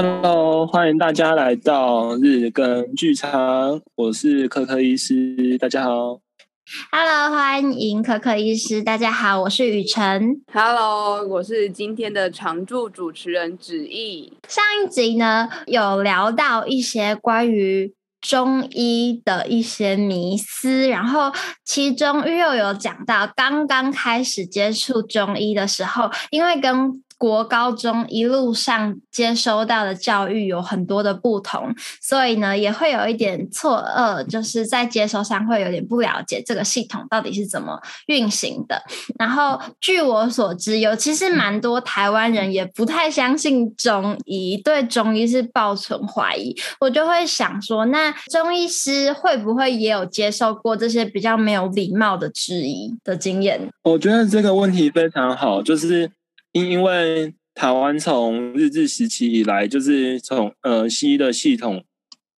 Hello，欢迎大家来到日更剧场，我是可可医师，大家好。Hello，欢迎可可医师，大家好，我是雨辰。Hello，我是今天的常驻主持人子毅。上一集呢，有聊到一些关于中医的一些迷思，然后其中又有讲到刚刚开始接触中医的时候，因为跟国高中一路上接收到的教育有很多的不同，所以呢也会有一点错愕，就是在接收上会有点不了解这个系统到底是怎么运行的。然后据我所知，尤其是蛮多台湾人也不太相信中医，对中医是抱存怀疑。我就会想说，那中医师会不会也有接受过这些比较没有礼貌的质疑的经验？我觉得这个问题非常好，就是。因因为台湾从日治时期以来，就是从呃西医的系统，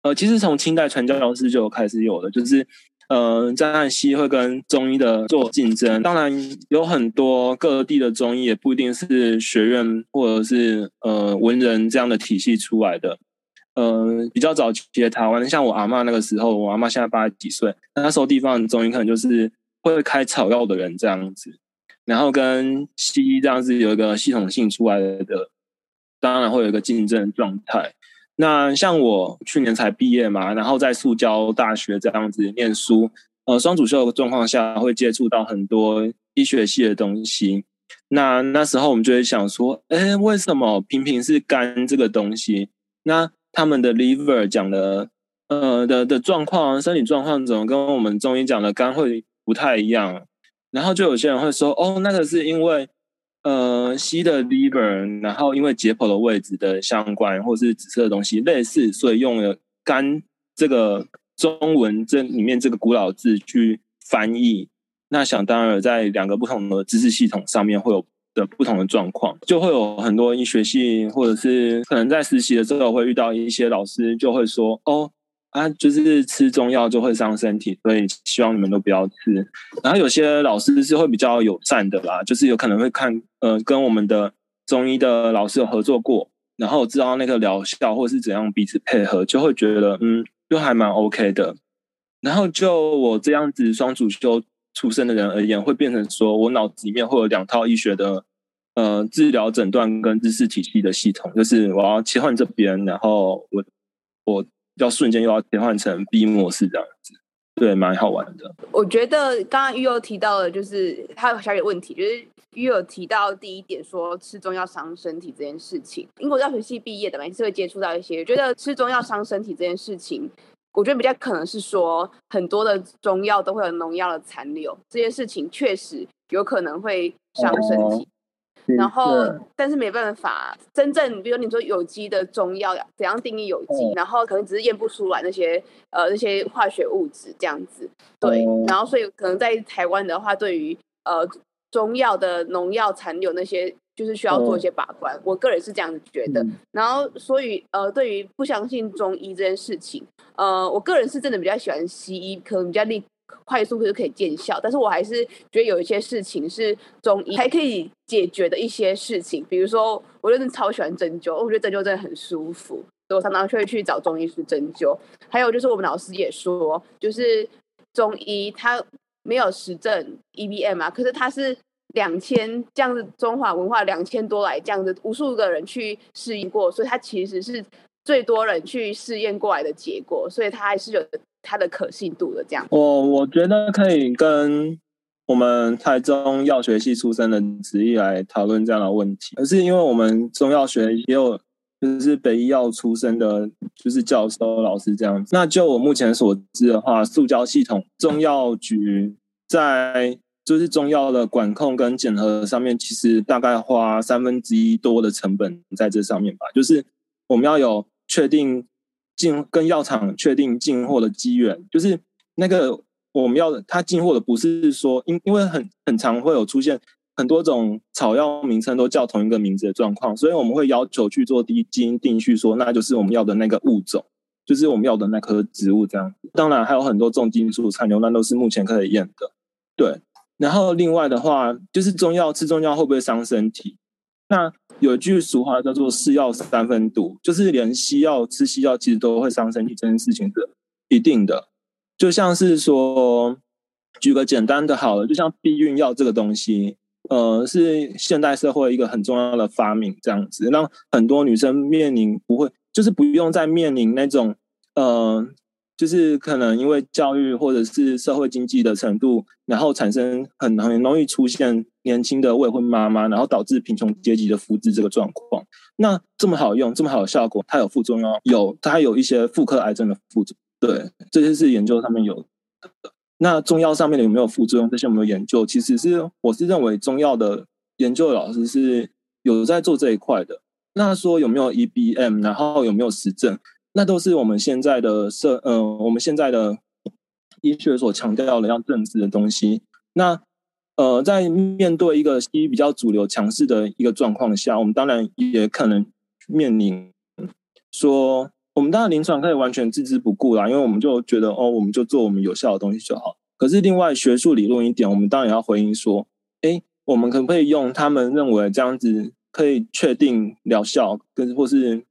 呃其实从清代传教士就开始有了，就是呃在西医会跟中医的做竞争。当然有很多各地的中医也不一定是学院或者是呃文人这样的体系出来的。呃比较早期的台湾，像我阿嬷那个时候，我阿嬷现在八十几岁，那时候地方的中医可能就是会开草药的人这样子。然后跟西医这样子有一个系统性出来的，当然会有一个竞争状态。那像我去年才毕业嘛，然后在塑胶大学这样子念书，呃，双主修的状况下会接触到很多医学系的东西。那那时候我们就会想说，哎，为什么平平是肝这个东西？那他们的 liver 讲的，呃的的状况，生理状况怎么跟我们中医讲的肝会不太一样？然后就有些人会说，哦，那个是因为，呃，西的 liver，然后因为解剖的位置的相关，或是紫色的东西类似，所以用了肝这个中文这里面这个古老字去翻译。那想当然，在两个不同的知识系统上面会有的不同的状况，就会有很多医学系，或者是可能在实习的时候会遇到一些老师就会说，哦。啊，就是吃中药就会伤身体，所以希望你们都不要吃。然后有些老师是会比较友善的啦，就是有可能会看，呃，跟我们的中医的老师有合作过，然后知道那个疗效或是怎样彼此配合，就会觉得嗯，就还蛮 OK 的。然后就我这样子双主修出身的人而言，会变成说我脑子里面会有两套医学的呃治疗诊断跟知识体系的系统，就是我要切换这边，然后我我。要瞬间又要切换成 B 模式这样子，对，蛮好玩的。我觉得刚刚玉友提到的，就是他有小点问题，就是玉友提到第一点说吃中药伤身体这件事情。英国药学系毕业的嘛，也是会接触到一些，觉得吃中药伤身体这件事情，我觉得比较可能是说很多的中药都会有农药的残留，这件事情确实有可能会伤身体。哦然后，但是没办法，真正比如你说有机的中药怎样定义有机？嗯、然后可能只是验不出来那些呃那些化学物质这样子，对。嗯、然后所以可能在台湾的话，对于呃中药的农药残留那些，就是需要做一些把关。嗯、我个人是这样子觉得。嗯、然后所以呃，对于不相信中医这件事情，呃，我个人是真的比较喜欢西医，可能比较立。快速就可以见效，但是我还是觉得有一些事情是中医还可以解决的一些事情，比如说，我真的超喜欢针灸，我觉得针灸真的很舒服，所以我常常会去找中医师针灸。还有就是我们老师也说，就是中医它没有实证 EBM 啊，可是它是两千这样子中华文化两千多来这样子，无数个人去试验过，所以它其实是最多人去试验过来的结果，所以它还是有。它的可信度的这样，我我觉得可以跟我们台中药学系出身的芷逸来讨论这样的问题。可是因为我们中药学也有就是北医药出身的，就是教授老师这样子。那就我目前所知的话，塑胶系统中药局在就是中药的管控跟检核上面，其实大概花三分之一多的成本在这上面吧。就是我们要有确定。进跟药厂确定进货的机缘，就是那个我们要他进货的不是说因因为很很常会有出现很多种草药名称都叫同一个名字的状况，所以我们会要求去做基因定序，说那就是我们要的那个物种，就是我们要的那棵植物这样。当然还有很多重金属残留，那都是目前可以验的。对，然后另外的话就是中药吃中药会不会伤身体？那有句俗话叫做“是药三分毒”，就是连西药吃西药其实都会伤身体，这件事情是一定的。就像是说，举个简单的好了，就像避孕药这个东西，呃，是现代社会一个很重要的发明，这样子让很多女生面临不会，就是不用再面临那种，呃。就是可能因为教育或者是社会经济的程度，然后产生很很容易出现年轻的未婚妈妈，然后导致贫穷阶级的复制这个状况。那这么好用，这么好的效果，它有副作用？有，它有一些妇科癌症的副作用。对，这些是研究上面有的。那中药上面的有没有副作用？这些有没有研究？其实是我是认为中药的研究老师是有在做这一块的。那说有没有 EBM，然后有没有实证？那都是我们现在的社，呃，我们现在的医学所强调的要正视的东西。那呃，在面对一个西医比较主流强势的一个状况下，我们当然也可能面临说，我们当然临床可以完全置之不顾啦，因为我们就觉得哦，我们就做我们有效的东西就好。可是另外学术理论一点，我们当然要回应说，哎，我们可不可以用他们认为这样子可以确定疗效，跟或是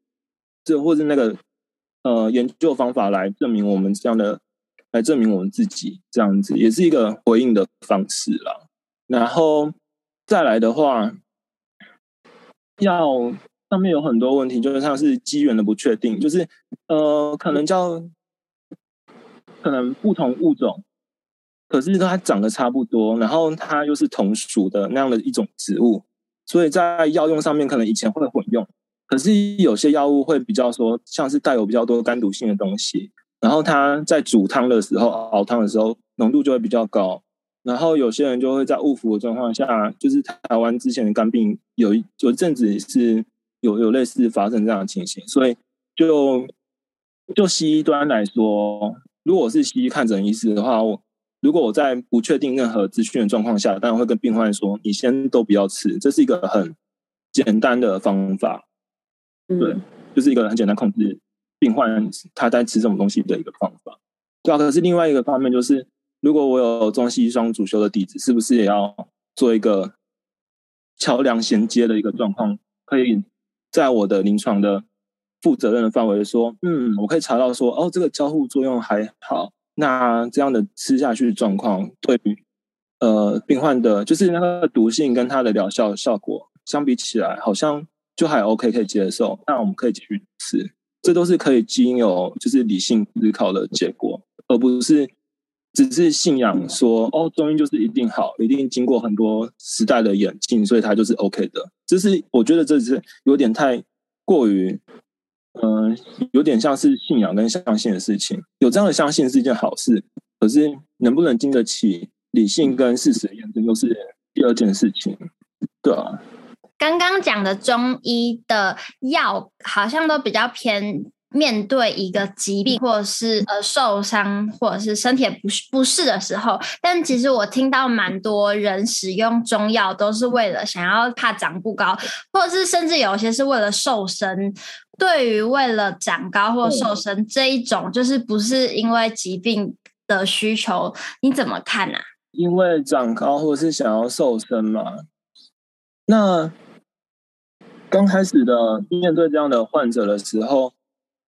这或是那个。呃，研究方法来证明我们这样的，来证明我们自己这样子，也是一个回应的方式啦。然后再来的话，药上面有很多问题，就是像是机缘的不确定，就是呃，可能叫可能不同物种，可是它长得差不多，然后它又是同属的那样的一种植物，所以在药用上面可能以前会混用。可是有些药物会比较说，像是带有比较多肝毒性的东西，然后它在煮汤的时候、熬汤的时候浓度就会比较高，然后有些人就会在误服的状况下，就是台湾之前的肝病有一有一阵子是有有类似发生这样的情形，所以就就西医端来说，如果我是西医看诊医师的话，我如果我在不确定任何资讯的状况下，当然会跟病患说，你先都不要吃，这是一个很简单的方法。对，就是一个很简单控制病患他在吃这种东西的一个方法。对啊，可是另外一个方面就是，如果我有中西医双主修的底子，是不是也要做一个桥梁衔接的一个状况？可以在我的临床的负责任的范围说，嗯，我可以查到说，哦，这个交互作用还好。那这样的吃下去的状况，对于呃病患的，就是那个毒性跟它的疗效效果相比起来，好像。就还 OK 可以接受，那我们可以继续吃，这都是可以经由就是理性思考的结果，而不是只是信仰说哦，中医就是一定好，一定经过很多时代的演进，所以它就是 OK 的。这是我觉得这是有点太过于，嗯、有点像是信仰跟相信的事情。有这样的相信是一件好事，可是能不能经得起理性跟事实的验证，又是第二件事情，对啊。刚刚讲的中医的药，好像都比较偏面对一个疾病，或者是呃受伤，或者是身体不适不适的时候。但其实我听到蛮多人使用中药，都是为了想要怕长不高，或者是甚至有些是为了瘦身。对于为了长高或瘦身这一种，就是不是因为疾病的需求，你怎么看呢？啊？因为长高或是想要瘦身嘛，那。刚开始的面对这样的患者的时候，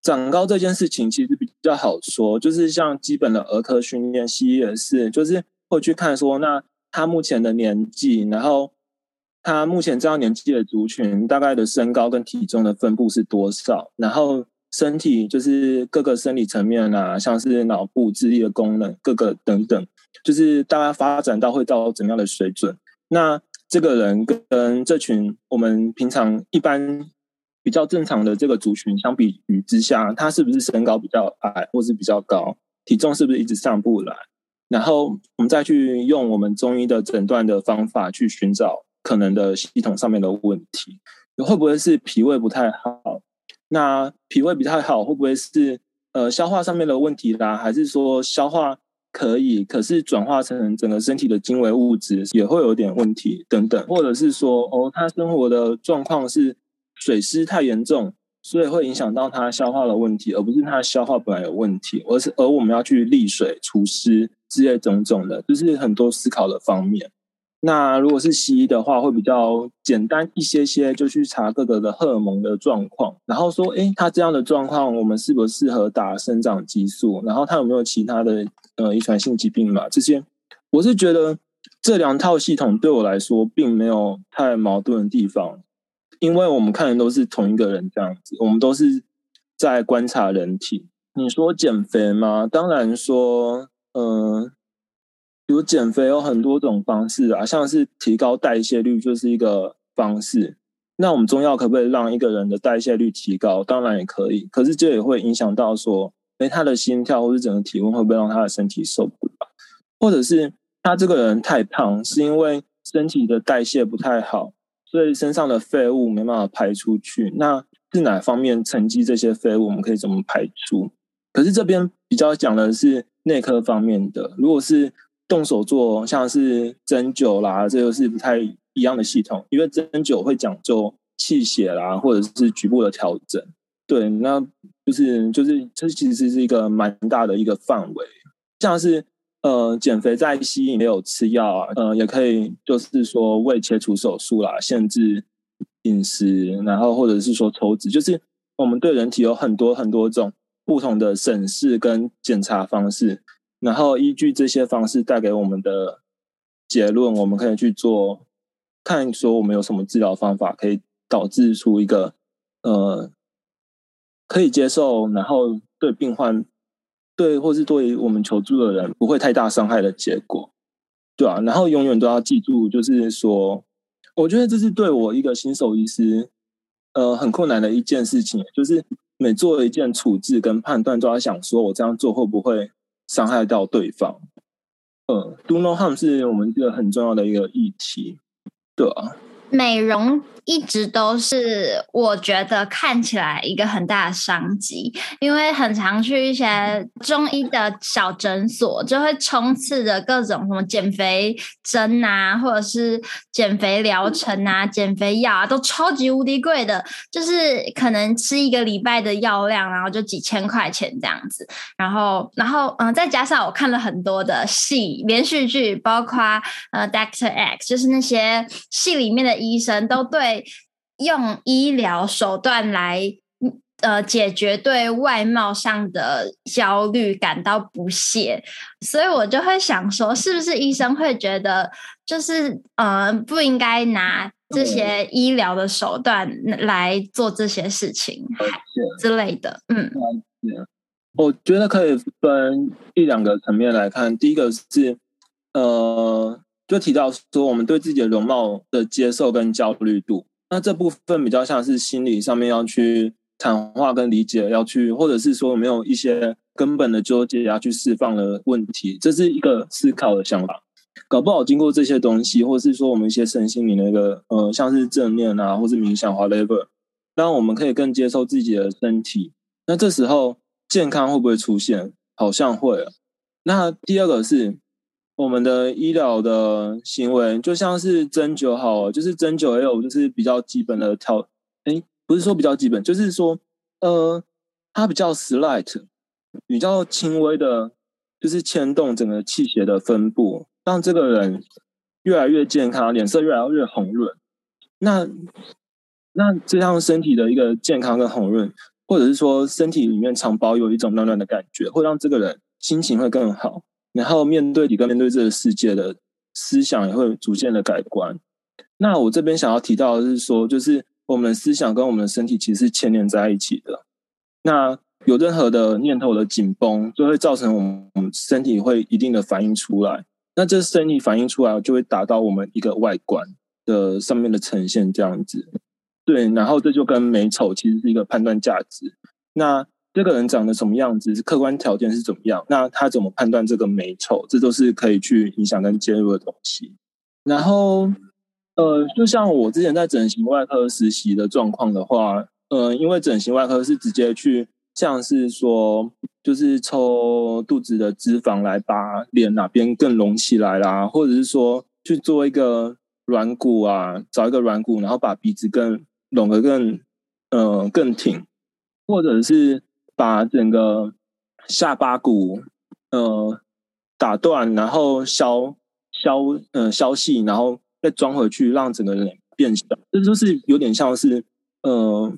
长高这件事情其实比较好说，就是像基本的儿科训练，西医也是，就是会去看说，那他目前的年纪，然后他目前这样年纪的族群，大概的身高跟体重的分布是多少，然后身体就是各个生理层面啊，像是脑部、智力的功能，各个等等，就是大概发展到会到怎样的水准，那。这个人跟这群我们平常一般比较正常的这个族群相比于之下，他是不是身高比较矮，或是比较高，体重是不是一直上不来？然后我们再去用我们中医的诊断的方法去寻找可能的系统上面的问题，会不会是脾胃不太好？那脾胃不太好，会不会是呃消化上面的问题啦？还是说消化？可以，可是转化成整个身体的精微物质也会有点问题等等，或者是说，哦，他生活的状况是水湿太严重，所以会影响到他消化的问题，而不是他消化本来有问题，而是而我们要去利水除湿之类种种的，就是很多思考的方面。那如果是西医的话，会比较简单一些些，就去查各个的荷尔蒙的状况，然后说，诶，他这样的状况，我们适不适合打生长激素？然后他有没有其他的呃遗传性疾病嘛？这些，我是觉得这两套系统对我来说并没有太矛盾的地方，因为我们看的都是同一个人这样子，我们都是在观察人体。你说减肥吗？当然说，嗯、呃。比如减肥有很多种方式啊，像是提高代谢率就是一个方式。那我们中药可不可以让一个人的代谢率提高？当然也可以，可是这也会影响到说，诶，他的心跳或是整个体温会不会让他的身体受不了？或者是他这个人太胖，是因为身体的代谢不太好，所以身上的废物没办法排出去。那是哪方面沉积这些废物？我们可以怎么排出？可是这边比较讲的是内科方面的，如果是。动手做像是针灸啦，这个是不太一样的系统，因为针灸会讲究气血啦，或者是局部的调整。对，那就是就是这其实是一个蛮大的一个范围。像是呃减肥在西医也有吃药啊，呃也可以就是说胃切除手术啦，限制饮食，然后或者是说抽脂，就是我们对人体有很多很多种不同的审视跟检查方式。然后依据这些方式带给我们的结论，我们可以去做，看说我们有什么治疗方法可以导致出一个呃可以接受，然后对病患对或是对于我们求助的人不会太大伤害的结果，对啊，然后永远都要记住，就是说，我觉得这是对我一个新手医师呃很困难的一件事情，就是每做一件处置跟判断，都要想说我这样做会不会。伤害到对方，呃，do no harm 是我们一个很重要的一个议题，对啊。美容一直都是我觉得看起来一个很大的商机，因为很常去一些中医的小诊所，就会充斥着各种什么减肥针啊，或者是减肥疗程啊、减肥药啊，都超级无敌贵的，就是可能吃一个礼拜的药量，然后就几千块钱这样子。然后，然后，嗯，再加上我看了很多的戏连续剧，包括呃 Doctor X，就是那些戏里面的。医生都对用医疗手段来呃解决对外貌上的焦虑感到不屑，所以我就会想说，是不是医生会觉得就是呃不应该拿这些医疗的手段来做这些事情之类的？嗯，我觉得可以分一两个层面来看，第一个是呃。就提到说，我们对自己的容貌的接受跟焦虑度，那这部分比较像是心理上面要去谈话跟理解，要去或者是说没有一些根本的纠结要去释放的问题，这是一个思考的想法。搞不好经过这些东西，或是说我们一些身心灵的一个呃，像是正念啊，或是冥想，whatever，让我们可以更接受自己的身体。那这时候健康会不会出现？好像会啊。那第二个是。我们的医疗的行为就像是针灸好，就是针灸也有就是比较基本的调，哎，不是说比较基本，就是说，呃，它比较 slight，比较轻微的，就是牵动整个气血的分布，让这个人越来越健康，脸色越来越红润。那那这样身体的一个健康跟红润，或者是说身体里面常保有一种暖暖的感觉，会让这个人心情会更好。然后面对你跟面对这个世界的思想也会逐渐的改观。那我这边想要提到的是说，就是我们的思想跟我们的身体其实是牵连在一起的。那有任何的念头的紧绷，就会造成我们身体会一定的反应出来。那这身体反应出来，就会达到我们一个外观的上面的呈现这样子。对，然后这就跟美丑其实是一个判断价值。那这个人长得什么样子，是客观条件是怎么样？那他怎么判断这个美丑？这都是可以去影响跟介入的东西。然后，呃，就像我之前在整形外科实习的状况的话，呃，因为整形外科是直接去，像是说，就是抽肚子的脂肪来把脸哪边更隆起来啦，或者是说去做一个软骨啊，找一个软骨，然后把鼻子更隆得更，呃，更挺，或者是。把整个下巴骨呃打断，然后削消呃消细，然后再装回去，让整个人变小。这就是有点像是呃，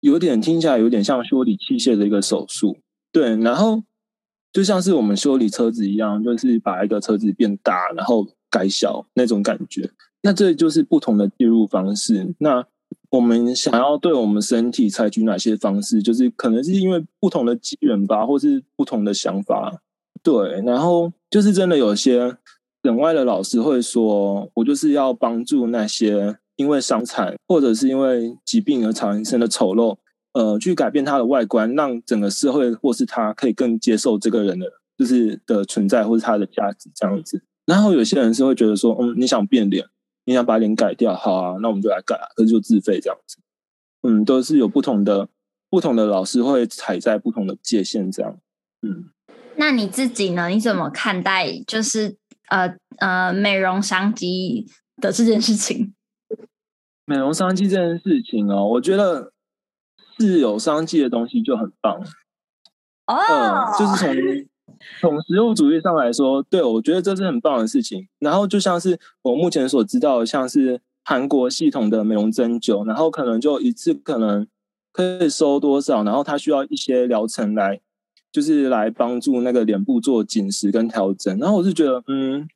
有点听起来有点像修理器械的一个手术。对，然后就像是我们修理车子一样，就是把一个车子变大，然后改小那种感觉。那这就是不同的介入方式。那我们想要对我们身体采取哪些方式？就是可能是因为不同的机缘吧，或是不同的想法。对，然后就是真的有些省外的老师会说，我就是要帮助那些因为伤残或者是因为疾病而产生的丑陋，呃，去改变他的外观，让整个社会或是他可以更接受这个人的，就是的存在或是他的价值这样子。然后有些人是会觉得说，嗯，你想变脸。你想把脸改掉，好啊，那我们就来改啊，可是就自费这样子，嗯，都是有不同的不同的老师会踩在不同的界限这样，嗯。那你自己呢？你怎么看待就是呃呃美容商机的这件事情？美容商机这件事情哦，我觉得是有商机的东西就很棒哦，呃，就是从。从实物主义上来说，对，我觉得这是很棒的事情。然后就像是我目前所知道的，像是韩国系统的美容针灸，然后可能就一次可能可以收多少，然后它需要一些疗程来，就是来帮助那个脸部做紧实跟调整。然后我是觉得，嗯，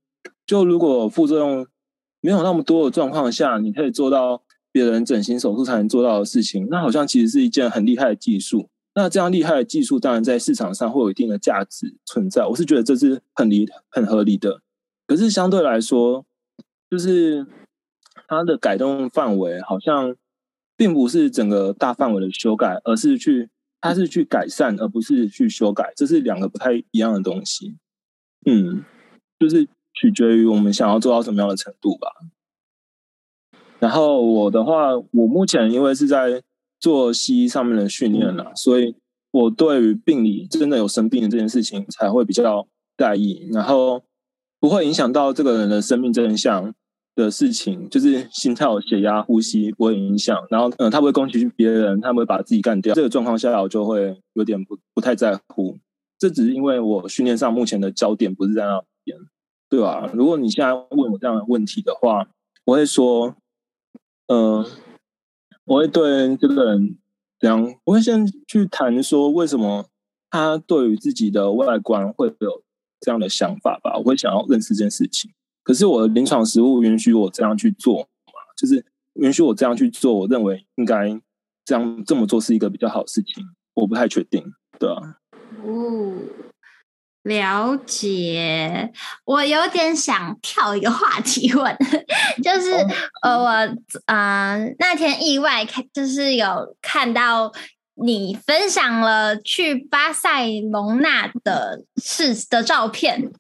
就如果副作用没有那么多的状况下，你可以做到别人整形手术才能做到的事情，那好像其实是一件很厉害的技术。那这样厉害的技术，当然在市场上会有一定的价值存在。我是觉得这是很理很合理的。可是相对来说，就是它的改动范围好像并不是整个大范围的修改，而是去它是去改善，而不是去修改，这是两个不太一样的东西。嗯，就是取决于我们想要做到什么样的程度吧。然后我的话，我目前因为是在。做西医上面的训练了，所以我对于病理真的有生病的这件事情才会比较在意，然后不会影响到这个人的生命真相的事情，就是心跳、血压、呼吸不会影响，然后嗯，他不会攻击别人，他不会把自己干掉，这个状况下我就会有点不不太在乎。这只是因为我训练上目前的焦点不是在那边，对吧？如果你现在问我这样的问题的话，我会说，嗯、呃。我会对这个人这样，我会先去谈说为什么他对于自己的外观会有这样的想法吧。我会想要认识这件事情，可是我的临床实务允许我这样去做嘛？就是允许我这样去做，我认为应该这样这么做是一个比较好的事情。我不太确定，对啊。哦。了解，我有点想跳一个话题问，就是呃，我呃那天意外看，就是有看到你分享了去巴塞隆纳的事的照片，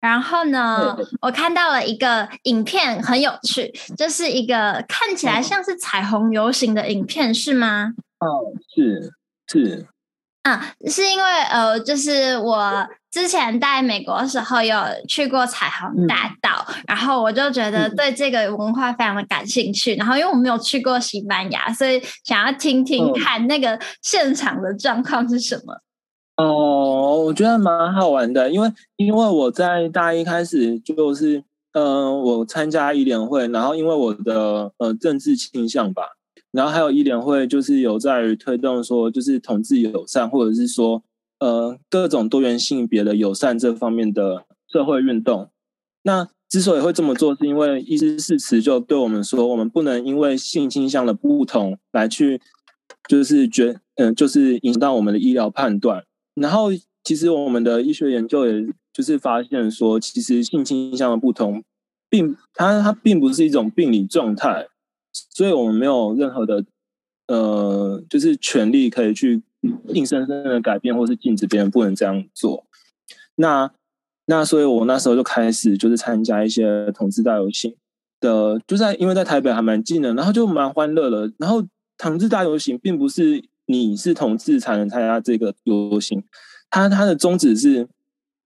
然后呢，我看到了一个影片，很有趣，就是一个看起来像是彩虹游行的影片，是吗？哦，是是。嗯，是因为呃，就是我之前在美国的时候有去过彩虹大道，嗯、然后我就觉得对这个文化非常的感兴趣。嗯、然后因为我没有去过西班牙，所以想要听听看那个现场的状况是什么。哦、呃，我觉得蛮好玩的，因为因为我在大一开始就是嗯、呃，我参加一联会，然后因为我的呃政治倾向吧。然后还有医联会，就是有在于推动说，就是同志友善，或者是说，呃，各种多元性别的友善这方面的社会运动。那之所以会这么做，是因为医师誓词就对我们说，我们不能因为性倾向的不同来去，就是觉，嗯、就是影响到我们的医疗判断。然后，其实我们的医学研究也就是发现说，其实性倾向的不同，并它它并不是一种病理状态。所以我们没有任何的，呃，就是权利可以去硬生生的改变，或是禁止别人不能这样做。那那所以，我那时候就开始就是参加一些同志大游行的，就在因为在台北还蛮近的，然后就蛮欢乐的。然后同志大游行并不是你是同志才能参加这个游行，它它的宗旨是。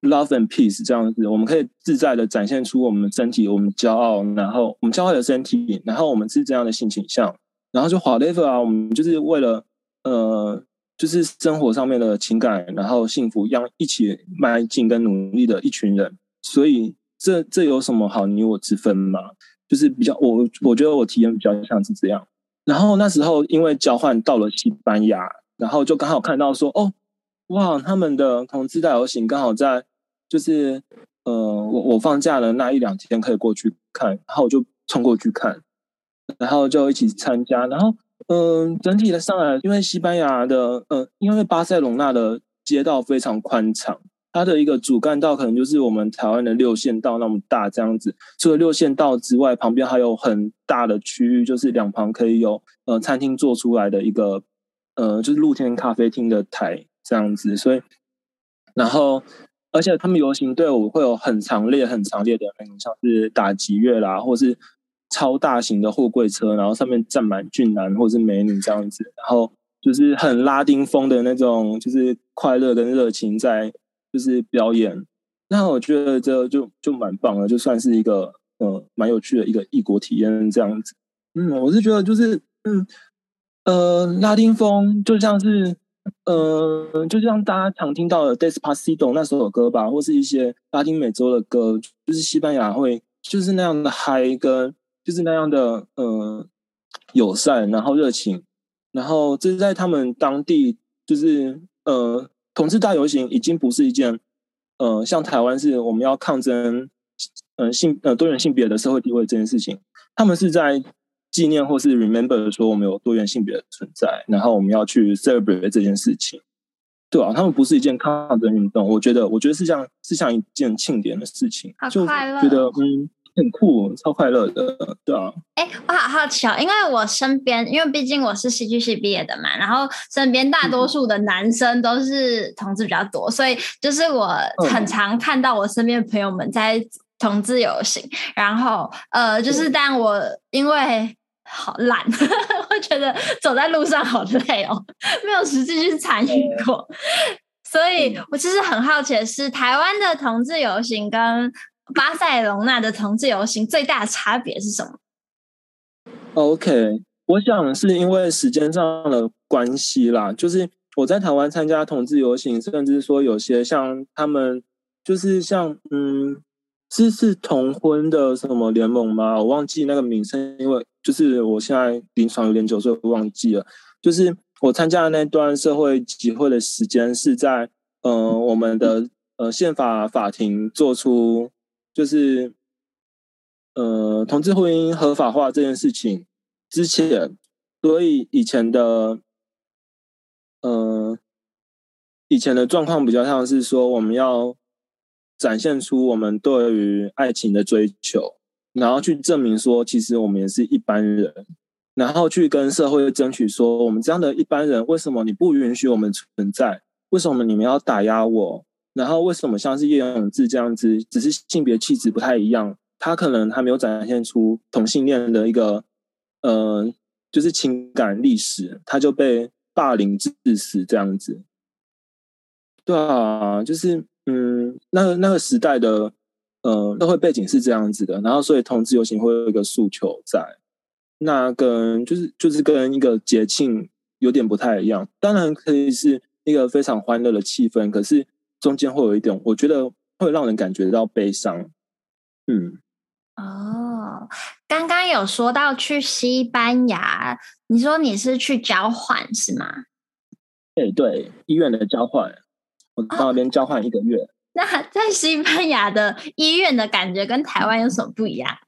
Love and peace 这样子，我们可以自在的展现出我们身体，我们骄傲，然后我们骄傲的身体，然后我们是这样的性倾向，然后就 whatever 啊，我们就是为了呃，就是生活上面的情感，然后幸福，要一起迈进跟努力的一群人，所以这这有什么好你我之分吗？就是比较我我觉得我体验比较像是这样。然后那时候因为交换到了西班牙，然后就刚好看到说哦，哇，他们的同志大游行刚好在就是呃我我放假的那一两天可以过去看，然后我就冲过去看，然后就一起参加，然后嗯、整体的上来，因为西班牙的呃因为巴塞隆纳的街道非常宽敞。它的一个主干道可能就是我们台湾的六线道那么大这样子，除了六线道之外，旁边还有很大的区域，就是两旁可以有呃餐厅做出来的一个呃就是露天咖啡厅的台这样子，所以然后而且他们游行队伍会有很强烈很强烈的那种像是打击乐啦，或是超大型的货柜车，然后上面站满俊男或是美女这样子，然后就是很拉丁风的那种就是快乐跟热情在。就是表演，那我觉得这就就蛮棒的，就算是一个呃蛮有趣的一个异国体验这样子。嗯，我是觉得就是嗯呃拉丁风就像是呃就像大家常听到的《Despacito》那首歌吧，或是一些拉丁美洲的歌，就是西班牙会就是那样的嗨跟就是那样的呃友善，然后热情，然后这是在他们当地就是呃。同志大游行已经不是一件，呃，像台湾是我们要抗争，呃，性呃多元性别的社会地位这件事情，他们是在纪念或是 remember 说我们有多元性别的存在，然后我们要去 celebrate 这件事情，对啊，他们不是一件抗争运动，我觉得，我觉得是像是像一件庆典的事情，好快乐，就觉得嗯。很酷，超快乐的，对啊。哎、欸，我好好奇哦，因为我身边，因为毕竟我是戏剧系毕业的嘛，然后身边大多数的男生都是同志比较多，嗯、所以就是我很常看到我身边的朋友们在同志游行，嗯、然后呃，就是但我因为好懒，我觉得走在路上好累哦，没有实际去参与过，嗯、所以我其实很好奇的是，台湾的同志游行跟巴塞隆纳的同志游行最大的差别是什么？OK，我想是因为时间上的关系啦。就是我在台湾参加同志游行，甚至说有些像他们，就是像嗯，是是同婚的什么联盟吗？我忘记那个名称，因为就是我现在临床有点久，所以我忘记了。就是我参加的那段社会集会的时间是在呃我们的呃宪法法庭做出。就是，呃，同志婚姻合法化这件事情之前，所以以前的，呃，以前的状况比较像是说，我们要展现出我们对于爱情的追求，然后去证明说，其实我们也是一般人，然后去跟社会争取说，我们这样的一般人，为什么你不允许我们存在？为什么你们要打压我？然后为什么像是叶永志这样子，只是性别气质不太一样，他可能还没有展现出同性恋的一个，呃，就是情感历史，他就被霸凌致死这样子。对啊，就是嗯，那个那个时代的呃社会背景是这样子的，然后所以同志游行会有一个诉求在，那跟就是就是跟一个节庆有点不太一样，当然可以是一个非常欢乐的气氛，可是。中间会有一点，我觉得会让人感觉到悲伤。嗯，哦，刚刚有说到去西班牙，你说你是去交换是吗？对对，医院的交换，我到那边交换一个月。那在西班牙的医院的感觉跟台湾有什么不一样？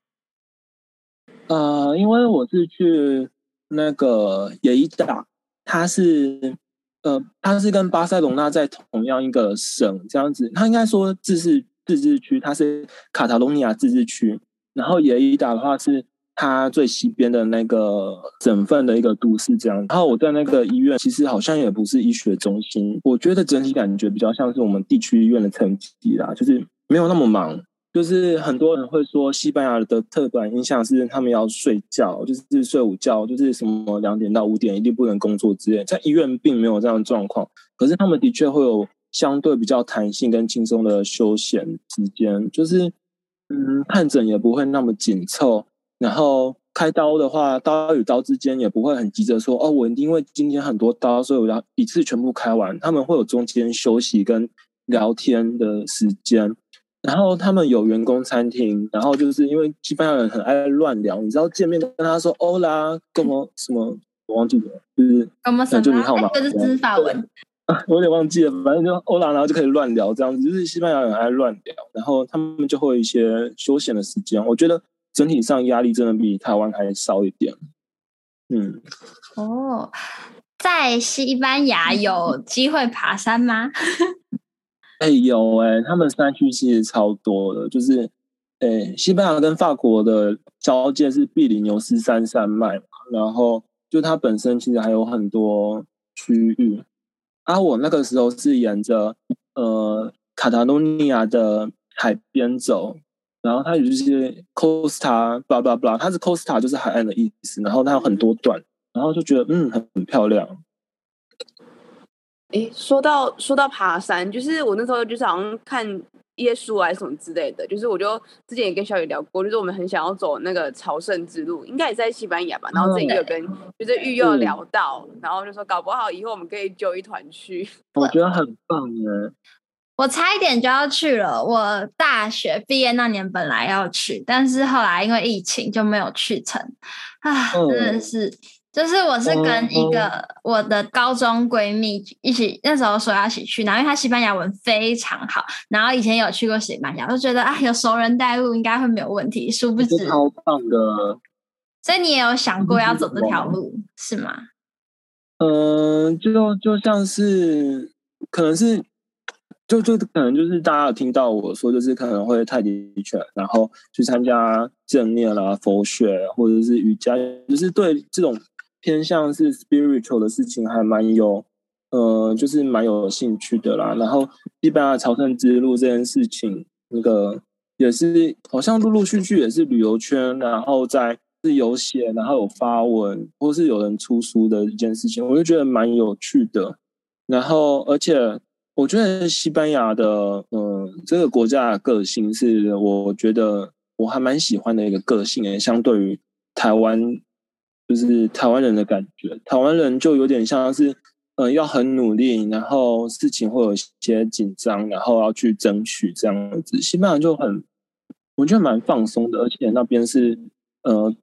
呃，因为我是去那个耶伊达，它是。呃，它是跟巴塞隆纳在同样一个省这样子，它应该说自治自治区，它是卡塔隆尼亚自治区。然后耶伊达的话是它最西边的那个省份的一个都市这样。然后我在那个医院，其实好像也不是医学中心，我觉得整体感觉比较像是我们地区医院的层级啦，就是没有那么忙。就是很多人会说，西班牙的特短印象是他们要睡觉，就是睡午觉，就是什么两点到五点一定不能工作之类。在医院并没有这样的状况，可是他们的确会有相对比较弹性跟轻松的休闲时间，就是嗯，看诊也不会那么紧凑，然后开刀的话，刀与刀之间也不会很急着说哦，我因为今天很多刀，所以我要一次全部开完。他们会有中间休息跟聊天的时间。然后他们有员工餐厅，然后就是因为西班牙人很爱乱聊，你知道见面跟他说欧啦，干嘛什么我忘记了，就是干嘛什么？就你好吗？这是知法文。我有点忘记了，反正就欧啦，然后就可以乱聊这样子，就是西班牙人爱乱聊，然后他们就会有一些休闲的时间。我觉得整体上压力真的比台湾还少一点。嗯，哦，在西班牙有机会爬山吗？哎、欸，有哎、欸，他们山区其实超多的，就是哎、欸，西班牙跟法国的交界是比利牛斯山山脉嘛，然后就它本身其实还有很多区域。啊，我那个时候是沿着呃卡塔诺尼亚的海边走，然后它有一些 Costa，blah blah blah，它是 Costa 就是海岸的意思，然后它有很多段，然后就觉得嗯很很漂亮。哎，说到说到爬山，就是我那时候就是好像看。耶稣还是什么之类的，就是我就之前也跟小雨聊过，就是我们很想要走那个朝圣之路，应该也在西班牙吧。然后这也有跟就是育幼聊到，然后就说搞不好以后我们可以揪一团去。我觉得很棒耶！我差一点就要去了，我大学毕业那年本来要去，但是后来因为疫情就没有去成啊，真的是。就是我是跟一个我的高中闺蜜一起，那时候说要一起去，然后因为她西班牙文非常好，然后以前有去过西班牙，就觉得啊有熟人带路应该会没有问题，殊不知超棒的。所以你也有想过要走这条路是吗？嗯、呃，就就像是可能是。就就可能就是大家有听到我说，就是可能会太极拳，然后去参加正念啦、佛学或者是瑜伽，就是对这种偏向是 spiritual 的事情还蛮有，呃，就是蛮有兴趣的啦。然后西班牙朝圣之路这件事情，那个也是好像陆陆续续也是旅游圈，然后在是有写，然后有发文，或是有人出书的一件事情，我就觉得蛮有趣的。然后而且。我觉得西班牙的，嗯，这个国家的个性是我觉得我还蛮喜欢的一个个性诶，相对于台湾，就是台湾人的感觉，台湾人就有点像是，嗯，要很努力，然后事情会有些紧张，然后要去争取这样子。西班牙就很，我觉得蛮放松的，而且那边是，呃，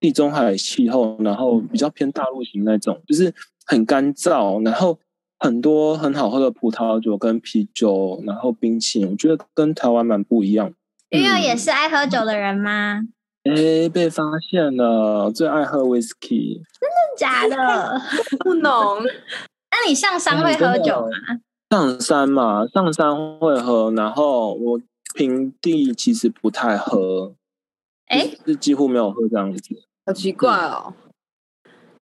地中海气候，然后比较偏大陆型那种，就是很干燥，然后。很多很好喝的葡萄酒跟啤酒，然后冰淇淋，我觉得跟台湾蛮不一样。育幼也是爱喝酒的人吗？哎、欸，被发现了，最爱喝威士忌。真的假的？不浓。那你上山会喝酒吗？上山嘛，上山会喝，然后我平地其实不太喝。哎、欸，是几乎没有喝这样子。好奇怪哦。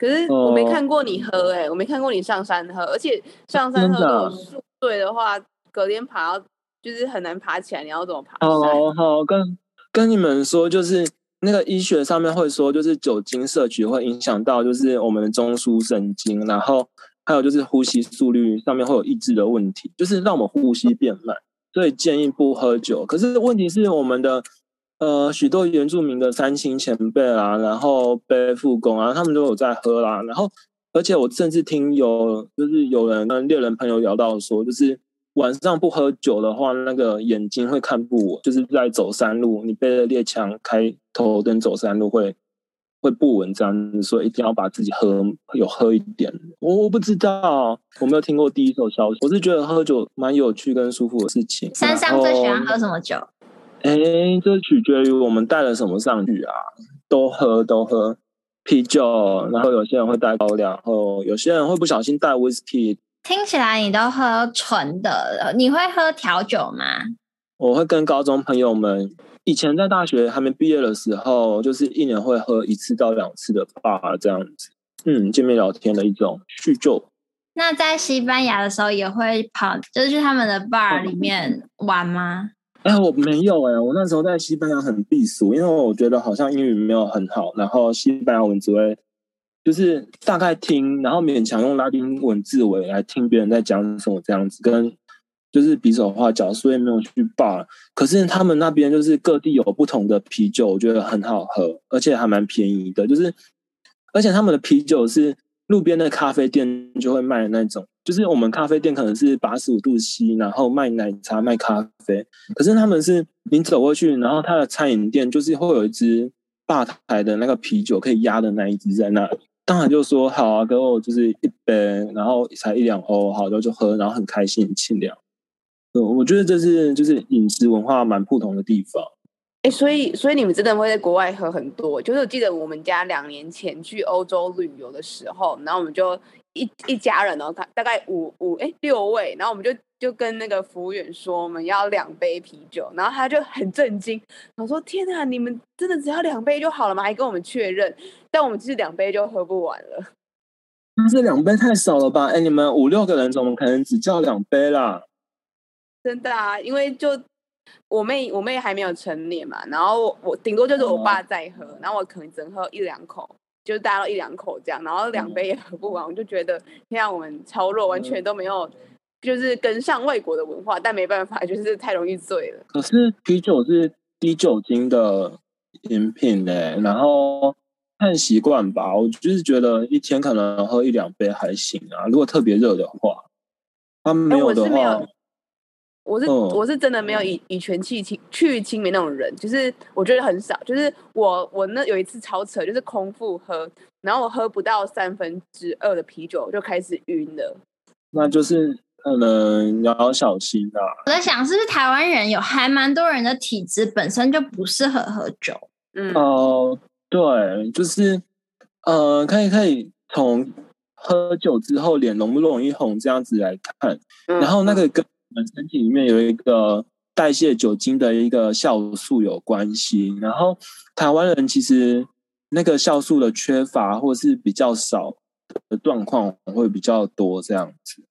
可是我没看过你喝哎、欸，我没看过你上山喝，而且上山喝如果宿醉的话，隔天爬就是很难爬起来，你要怎么爬？好好跟跟你们说，就是那个医学上面会说，就是酒精摄取会影响到就是我们的中枢神经，然后还有就是呼吸速率上面会有抑制的问题，就是让我们呼吸变慢，所以建议不喝酒。可是问题是我们的。呃，许多原住民的三亲前辈啊，然后背父公啊，他们都有在喝啦。然后，而且我甚至听有，就是有人跟猎人朋友聊到说，就是晚上不喝酒的话，那个眼睛会看不稳，就是在走山路，你背着猎枪开头灯走山路会会不稳这样子，所以一定要把自己喝有喝一点。我我不知道，我没有听过第一手消息。我是觉得喝酒蛮有趣跟舒服的事情。山上最喜欢喝什么酒？哎，这取决于我们带了什么上去啊，都喝都喝啤酒，然后有些人会带高粱，然后有些人会不小心带 whisky。听起来你都喝纯的，你会喝调酒吗？我会跟高中朋友们，以前在大学还没毕业的时候，就是一年会喝一次到两次的 bar 这样子，嗯，见面聊天的一种叙旧。那在西班牙的时候也会跑，就是去他们的 bar 里面玩吗？哎、我没有哎、我那时候在西班牙很避暑，因为我觉得好像英语没有很好，然后西班牙文只会就是大概听，然后勉强用拉丁文字尾来听别人在讲什么这样子，跟就是比手画脚，所以没有去 bar。可是他们那边就是各地有不同的啤酒，我觉得很好喝，而且还蛮便宜的，就是而且他们的啤酒是路边的咖啡店就会卖那种，就是我们咖啡店可能是八十五度 C，然后卖奶茶、卖咖啡，可是他们是你走过去，然后他的餐饮店就是会有一支吧台的那个啤酒可以压的那一支在那里，当然就说好啊，给我就是一杯，然后才一两欧，好的就喝，然后很开心、很清凉。嗯，我觉得这是就是饮食文化蛮不同的地方。哎，所以所以你们真的会在国外喝很多？就是我记得我们家两年前去欧洲旅游的时候，然后我们就一一家人，然后他大概五五哎六位，然后我们就就跟那个服务员说我们要两杯啤酒，然后他就很震惊，我说天哪，你们真的只要两杯就好了吗？还跟我们确认，但我们其实两杯就喝不完了。那这两杯太少了吧？哎，你们五六个人怎么可能只叫两杯啦？真的啊，因为就。我妹我妹还没有成年嘛，然后我顶多就是我爸在喝，嗯、然后我可能只能喝一两口，就是大家都一两口这样，然后两杯也喝不完，嗯、我就觉得天啊，我们超弱，完全都没有就是跟上外国的文化，但没办法，就是太容易醉了。可是啤酒是低酒精的饮品嘞，然后看习惯吧，我就是觉得一天可能喝一两杯还行啊，如果特别热的话，他没有的话。我是我是我是真的没有以以权去亲去亲民那种人，就是我觉得很少。就是我我那有一次超扯，就是空腹喝，然后我喝不到三分之二的啤酒就开始晕了。那就是可能要小心啊。我在想，是不是台湾人有还蛮多人的体质本身就不适合喝酒？嗯哦、呃，对，就是呃，可以可以从喝酒之后脸容不容易红这样子来看，嗯、然后那个跟。我们身体里面有一个代谢酒精的一个酵素有关系，然后台湾人其实那个酵素的缺乏或是比较少的状况会比较多这样子。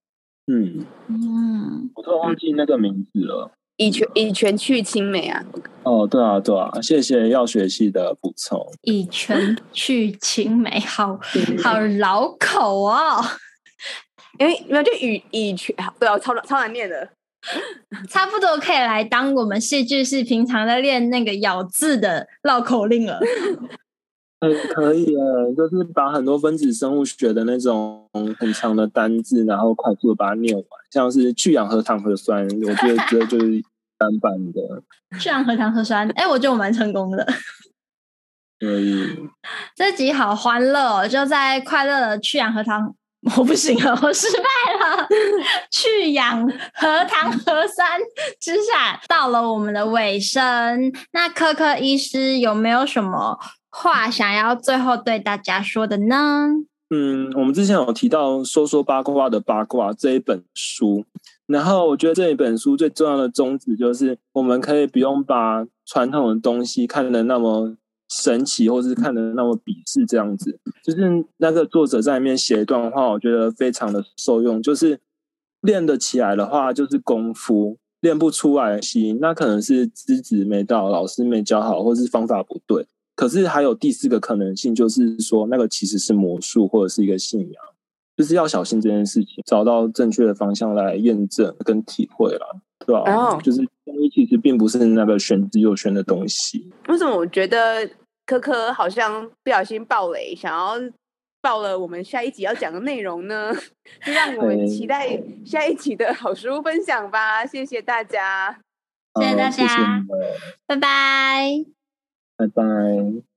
嗯嗯，我都忘记那个名字了。乙醛乙醛去氢酶啊？哦，对啊对啊，谢谢药学系的补充。乙醛去氢酶，好好老口哦。因为没有就乙乙醛，对啊，超超难念的，差不多可以来当我们戏剧系平常在练那个咬字的绕口令了。嗯，可以啊，就是把很多分子生物学的那种很长的单字，然后快速的把它念完，像是去氧核糖核酸，我觉得这就是单版的。去氧核糖核酸，哎，我觉得我蛮成功的。可以。这集好欢乐哦，就在快乐的去氧核糖。我不行了，我失败了。去氧核糖核酸之下，到了我们的尾声。那柯柯医师有没有什么话想要最后对大家说的呢？嗯，我们之前有提到说说八卦的八卦这一本书，然后我觉得这一本书最重要的宗旨就是，我们可以不用把传统的东西看得那么。神奇，或是看的那么鄙视，这样子，就是那个作者在里面写一段话，我觉得非常的受用。就是练得起来的话，就是功夫；练不出来行，那可能是资质没到，老师没教好，或是方法不对。可是还有第四个可能性，就是说那个其实是魔术，或者是一个信仰，就是要小心这件事情，找到正确的方向来验证跟体会了，对吧？哦，就是中医其实并不是那个玄之又玄的东西。为什么我觉得？柯柯好像不小心爆雷，想要爆了我们下一集要讲的内容呢，就让我们期待下一集的好书分享吧。谢谢大家，谢谢大家，拜拜，拜拜。